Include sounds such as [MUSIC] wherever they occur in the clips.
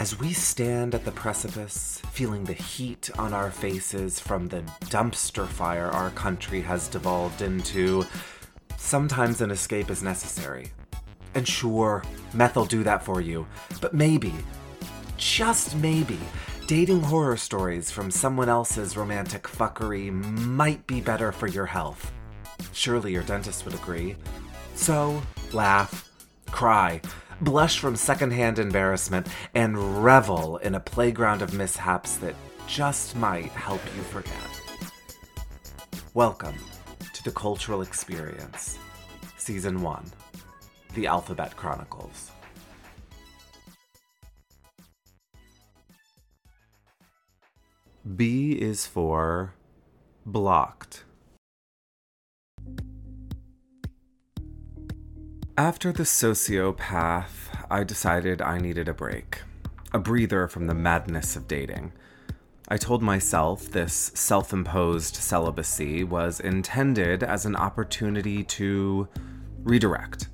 As we stand at the precipice, feeling the heat on our faces from the dumpster fire our country has devolved into, sometimes an escape is necessary. And sure, meth will do that for you, but maybe, just maybe, dating horror stories from someone else's romantic fuckery might be better for your health. Surely your dentist would agree. So, laugh, cry, blush from secondhand embarrassment, and revel in a playground of mishaps that just might help you forget. Welcome to the Cultural Experience, Season 1 The Alphabet Chronicles. B is for blocked. After the sociopath, I decided I needed a break, a breather from the madness of dating. I told myself this self imposed celibacy was intended as an opportunity to redirect,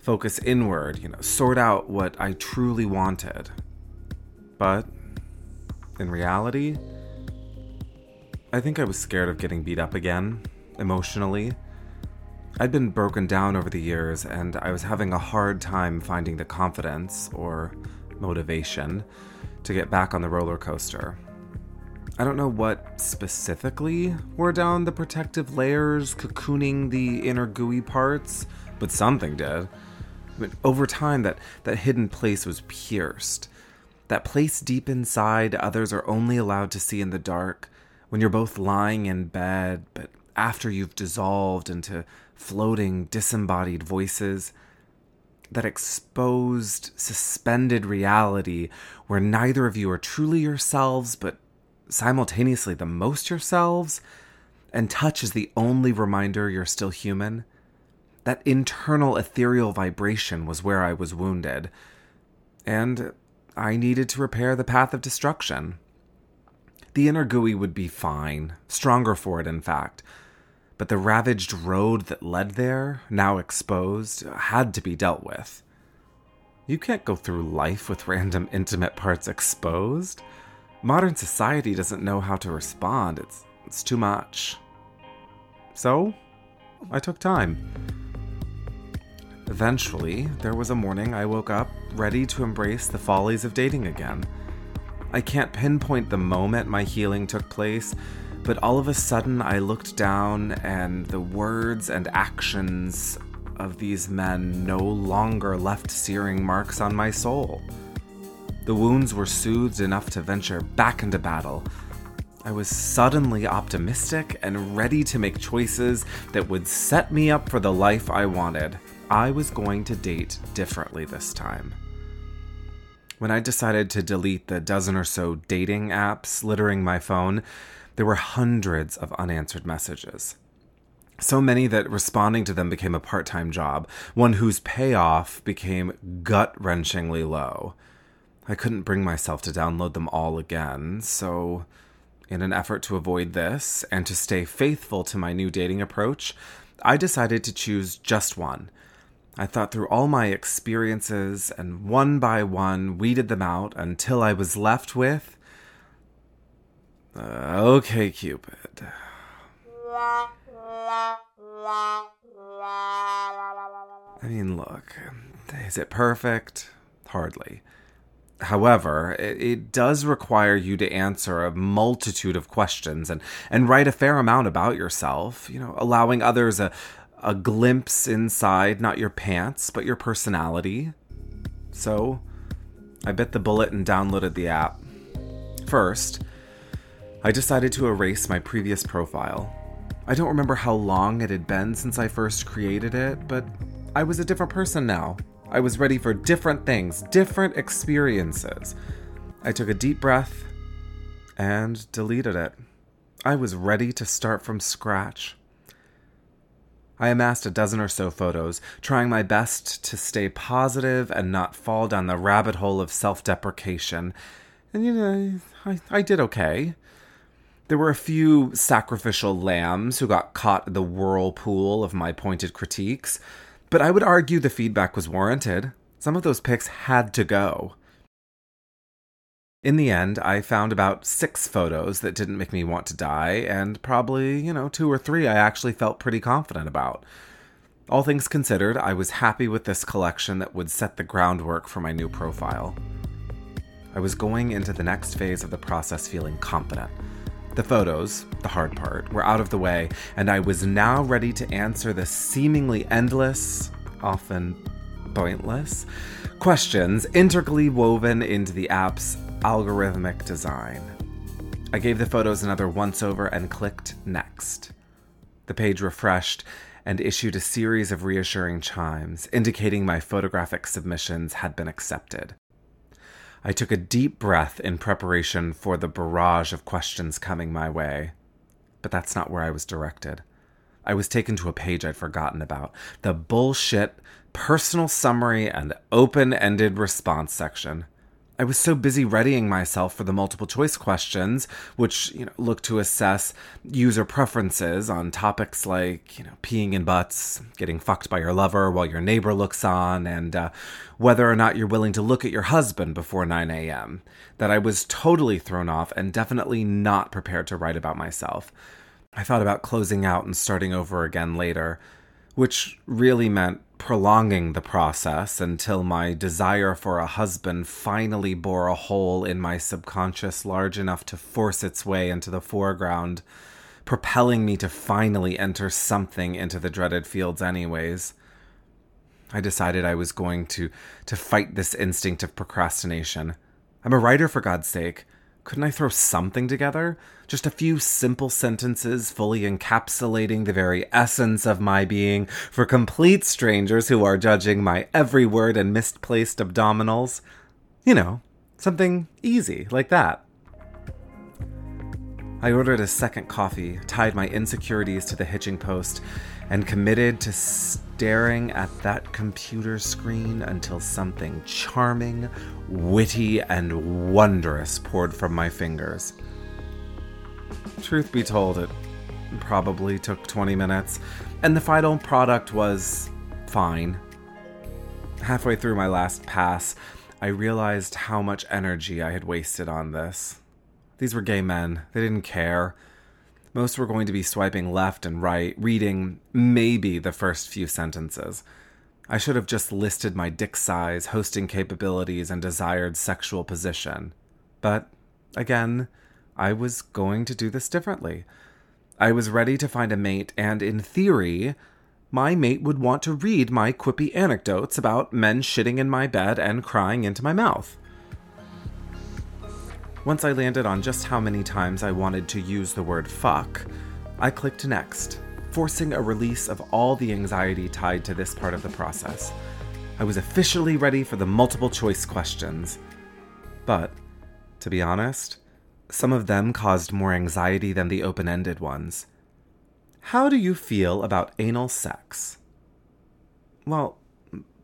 focus inward, you know, sort out what I truly wanted. But in reality, I think I was scared of getting beat up again, emotionally I'd been broken down over the years, and I was having a hard time finding the confidence or motivation to get back on the roller coaster. I don't know what specifically were down the protective layers cocooning the inner gooey parts, but something did. But over time, that, that hidden place was pierced. That place deep inside others are only allowed to see in the dark when you're both lying in bed, but after you've dissolved into floating, disembodied voices, that exposed, suspended reality where neither of you are truly yourselves, but simultaneously the most yourselves, and touch is the only reminder you're still human. That internal ethereal vibration was where I was wounded, and I needed to repair the path of destruction. The inner gooey would be fine, stronger for it, in fact but the ravaged road that led there, now exposed, had to be dealt with. You can't go through life with random intimate parts exposed. Modern society doesn't know how to respond, it's, it's too much. So, I took time. Eventually, there was a morning I woke up ready to embrace the follies of dating again. I can't pinpoint the moment my healing took place, but all of a sudden, I looked down, and the words and actions of these men no longer left searing marks on my soul. The wounds were soothed enough to venture back into battle. I was suddenly optimistic and ready to make choices that would set me up for the life I wanted. I was going to date differently this time. When I decided to delete the dozen or so dating apps littering my phone, there were hundreds of unanswered messages. So many that responding to them became a part time job, one whose payoff became gut wrenchingly low. I couldn't bring myself to download them all again, so, in an effort to avoid this and to stay faithful to my new dating approach, I decided to choose just one. I thought through all my experiences and one by one weeded them out until I was left with uh, okay, Cupid. I mean, look, is it perfect? Hardly. However, it, it, does require you to answer a multitude of questions and, and write a fair amount about yourself, you know, allowing others a, a glimpse inside not your pants, but your personality. So, I bit the bullet and downloaded the app. First, I decided to erase my previous profile. I don't remember how long it had been since I first created it, but I was a different person now. I was ready for different things, different experiences. I took a deep breath and deleted it. I was ready to start from scratch. I amassed a dozen or so photos, trying my best to stay positive and not fall down the rabbit hole of self deprecation. And you know, I, I did okay. There were a few sacrificial lambs who got caught in the whirlpool of my pointed critiques, but I would argue the feedback was warranted. Some of those pics had to go. In the end, I found about six photos that didn't make me want to die, and probably, you know, two or three I actually felt pretty confident about. All things considered, I was happy with this collection that would set the groundwork for my new profile. I was going into the next phase of the process feeling confident. The photos, the hard part, were out of the way, and I was now ready to answer the seemingly endless, often pointless, questions integrally woven into the app's algorithmic design. I gave the photos another once over and clicked next. The page refreshed and issued a series of reassuring chimes, indicating my photographic submissions had been accepted. I took a deep breath in preparation for the barrage of questions coming my way. But that's not where I was directed. I was taken to a page I'd forgotten about the bullshit personal summary and open ended response section. I was so busy readying myself for the multiple choice questions, which you know, look to assess user preferences on topics like you know peeing in butts, getting fucked by your lover while your neighbor looks on, and uh, whether or not you're willing to look at your husband before 9 a.m. That I was totally thrown off and definitely not prepared to write about myself. I thought about closing out and starting over again later, which really meant prolonging the process until my desire for a husband finally bore a hole in my subconscious large enough to force its way into the foreground, propelling me to finally enter something into the dreaded fields, anyways. I decided I was going to, to fight this instinct of procrastination. I'm a writer, for God's sake. Couldn't I throw something together? Just a few simple sentences fully encapsulating the very essence of my being for complete strangers who are judging my every word and misplaced abdominals. You know, something easy like that. I ordered a second coffee, tied my insecurities to the hitching post, and committed to staring at that computer screen until something charming, witty, and wondrous poured from my fingers. Truth be told, it probably took 20 minutes, and the final product was fine. Halfway through my last pass, I realized how much energy I had wasted on this. These were gay men, they didn't care. Most were going to be swiping left and right, reading maybe the first few sentences. I should have just listed my dick size, hosting capabilities, and desired sexual position. But, again, I was going to do this differently. I was ready to find a mate, and in theory, my mate would want to read my quippy anecdotes about men shitting in my bed and crying into my mouth. Once I landed on just how many times I wanted to use the word fuck, I clicked next, forcing a release of all the anxiety tied to this part of the process. I was officially ready for the multiple choice questions. But, to be honest, some of them caused more anxiety than the open ended ones. How do you feel about anal sex? Well,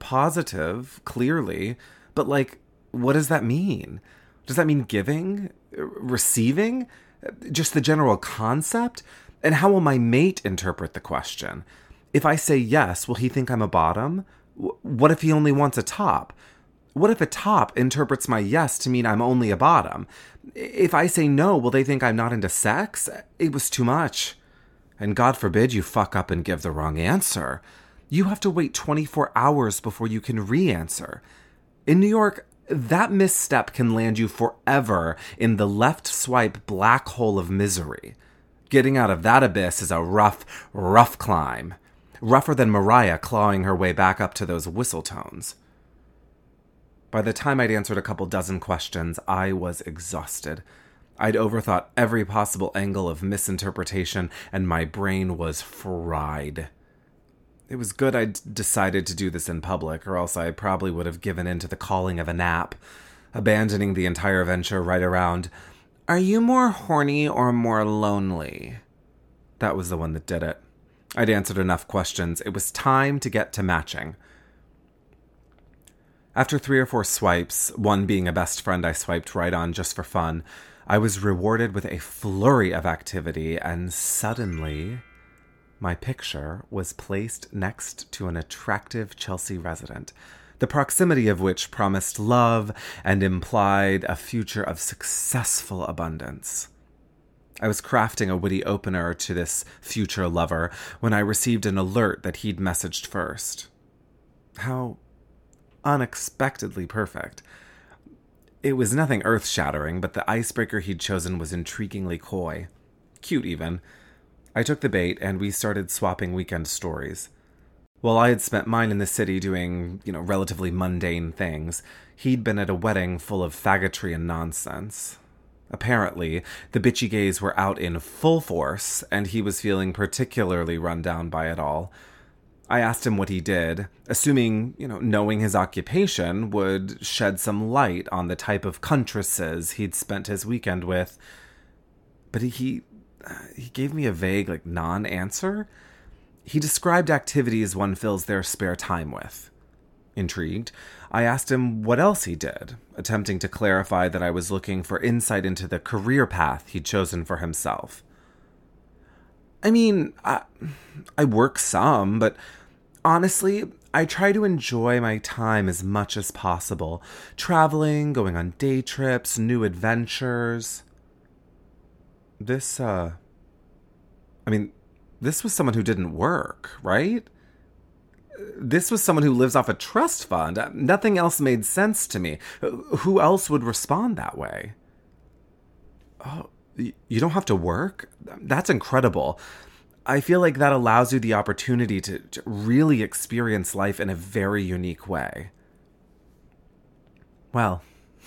positive, clearly, but like, what does that mean? Does that mean giving? Uh, receiving? Uh, just the general concept? And how will my mate interpret the question? If I say yes, will he think I'm a bottom? What if he only wants a top? What if a top interprets my yes to mean I'm only a bottom? If I say no, will they think I'm not into sex? It was too much. And God forbid you fuck up and give the wrong answer. You have to wait 24 hours before you can re answer. In New York, that misstep can land you forever in the left swipe black hole of misery. Getting out of that abyss is a rough, rough climb. Rougher than Mariah clawing her way back up to those whistle tones. By the time I'd answered a couple dozen questions, I was exhausted. I'd overthought every possible angle of misinterpretation, and my brain was fried. It was good I'd decided to do this in public, or else I probably would have given in to the calling of a nap, abandoning the entire venture right around. Are you more horny or more lonely? That was the one that did it. I'd answered enough questions. It was time to get to matching. After three or four swipes, one being a best friend I swiped right on just for fun, I was rewarded with a flurry of activity, and suddenly my picture was placed next to an attractive Chelsea resident. the proximity of which promised love and implied a future of successful abundance. I was crafting a witty opener to this future lover when I received an alert that he'd messaged first. How unexpectedly perfect. It was nothing earth shattering, but the icebreaker he'd chosen was intriguingly coy. Cute, even. I took the bait, and we started swapping weekend stories. While I had spent mine in the city doing, you know, relatively mundane things, he'd been at a wedding full of faggotry and nonsense. Apparently, the bitchy gays were out in full force, and he was feeling particularly run down by it all. I asked him what he did, assuming, you know, knowing his occupation would shed some light on the type of cuntresses he'd spent his weekend with. But he he gave me a vague like non-answer. He described activities one fills their spare time with. Intrigued, I asked him what else he did, attempting to clarify that I was looking for insight into the career path he'd chosen for himself. I mean, I, I work some, but honestly, I try to enjoy my time as much as possible. Traveling, going on day trips, new adventures. This, uh. I mean, this was someone who didn't work, right? this was someone who lives off a trust fund. Nothing else made sense to me. Who else would respond that way? Oh, you don't have to work? That's incredible. I feel like that allows you the opportunity to, to really experience life in a very unique way. Well,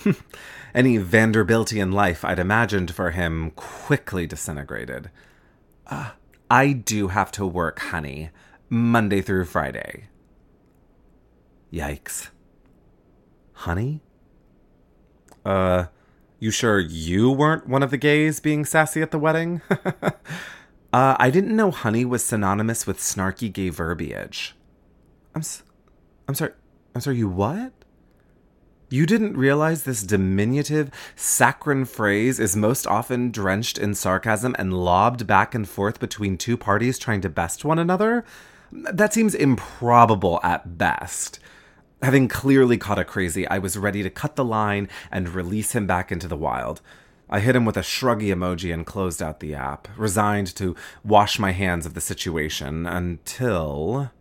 [LAUGHS] any Vanderbiltian life I'd imagined for him quickly disintegrated. Uh, I do have to work, honey. Monday through Friday. Yikes. Honey? Uh, you sure you weren't one of the gays being sassy at the wedding? [LAUGHS] uh, I didn't know honey was synonymous with snarky gay verbiage. I'm, s- I'm sorry. I'm sorry, you what? You didn't realize this diminutive, saccharine phrase is most often drenched in sarcasm and lobbed back and forth between two parties trying to best one another? That seems improbable at best. Having clearly caught a crazy, I was ready to cut the line and release him back into the wild. I hit him with a shruggy emoji and closed out the app, resigned to wash my hands of the situation until.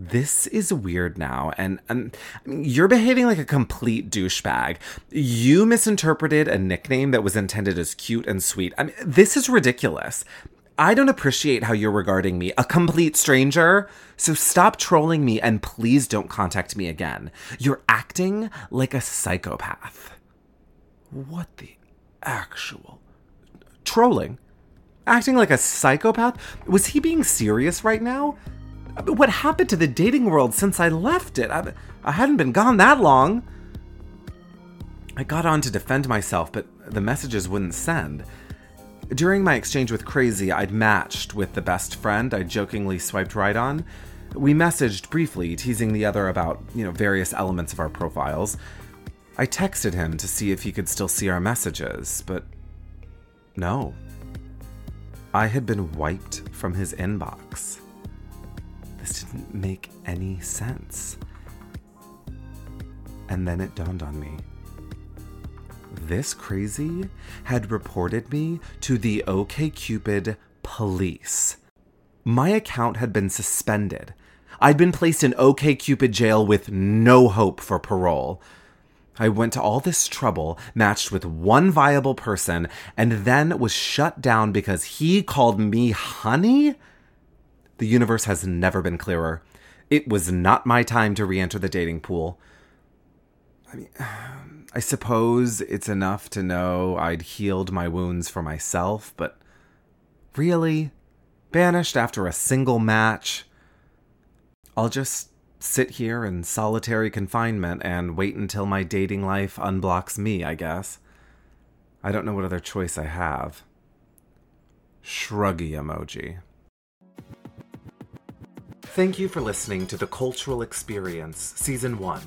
This is weird now, and, and you're behaving like a complete douchebag. You misinterpreted a nickname that was intended as cute and sweet. I mean, this is ridiculous. I don't appreciate how you're regarding me, a complete stranger. So stop trolling me and please don't contact me again. You're acting like a psychopath. What the actual trolling? Acting like a psychopath? Was he being serious right now? What happened to the dating world since I left it? I, I hadn't been gone that long. I got on to defend myself, but the messages wouldn't send. During my exchange with Crazy, I'd matched with the best friend I jokingly swiped right on. We messaged briefly, teasing the other about, you know, various elements of our profiles. I texted him to see if he could still see our messages, but no. I had been wiped from his inbox. Didn't make any sense. And then it dawned on me this crazy had reported me to the OKCupid police. My account had been suspended. I'd been placed in OKCupid jail with no hope for parole. I went to all this trouble, matched with one viable person, and then was shut down because he called me honey? The universe has never been clearer. It was not my time to re enter the dating pool. I mean, [SIGHS] I suppose it's enough to know I'd healed my wounds for myself, but really? Banished after a single match? I'll just sit here in solitary confinement and wait until my dating life unblocks me, I guess. I don't know what other choice I have. Shruggy emoji. Thank you for listening to The Cultural Experience, Season 1,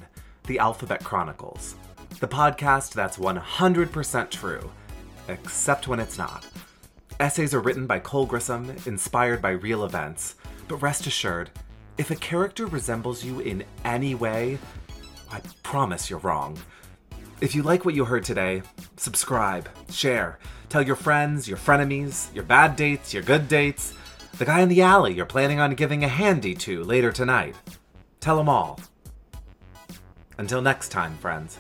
The Alphabet Chronicles the podcast that's 100% true, except when it's not. Essays are written by Cole Grissom, inspired by real events, but rest assured, If a character resembles you in any way, I promise you're wrong. If you like what you heard today, subscribe, share, tell your friends, your frenemies, your bad dates, your good dates, the guy in the alley you're planning on giving a handy to later tonight. Tell them all. Until next time, friends.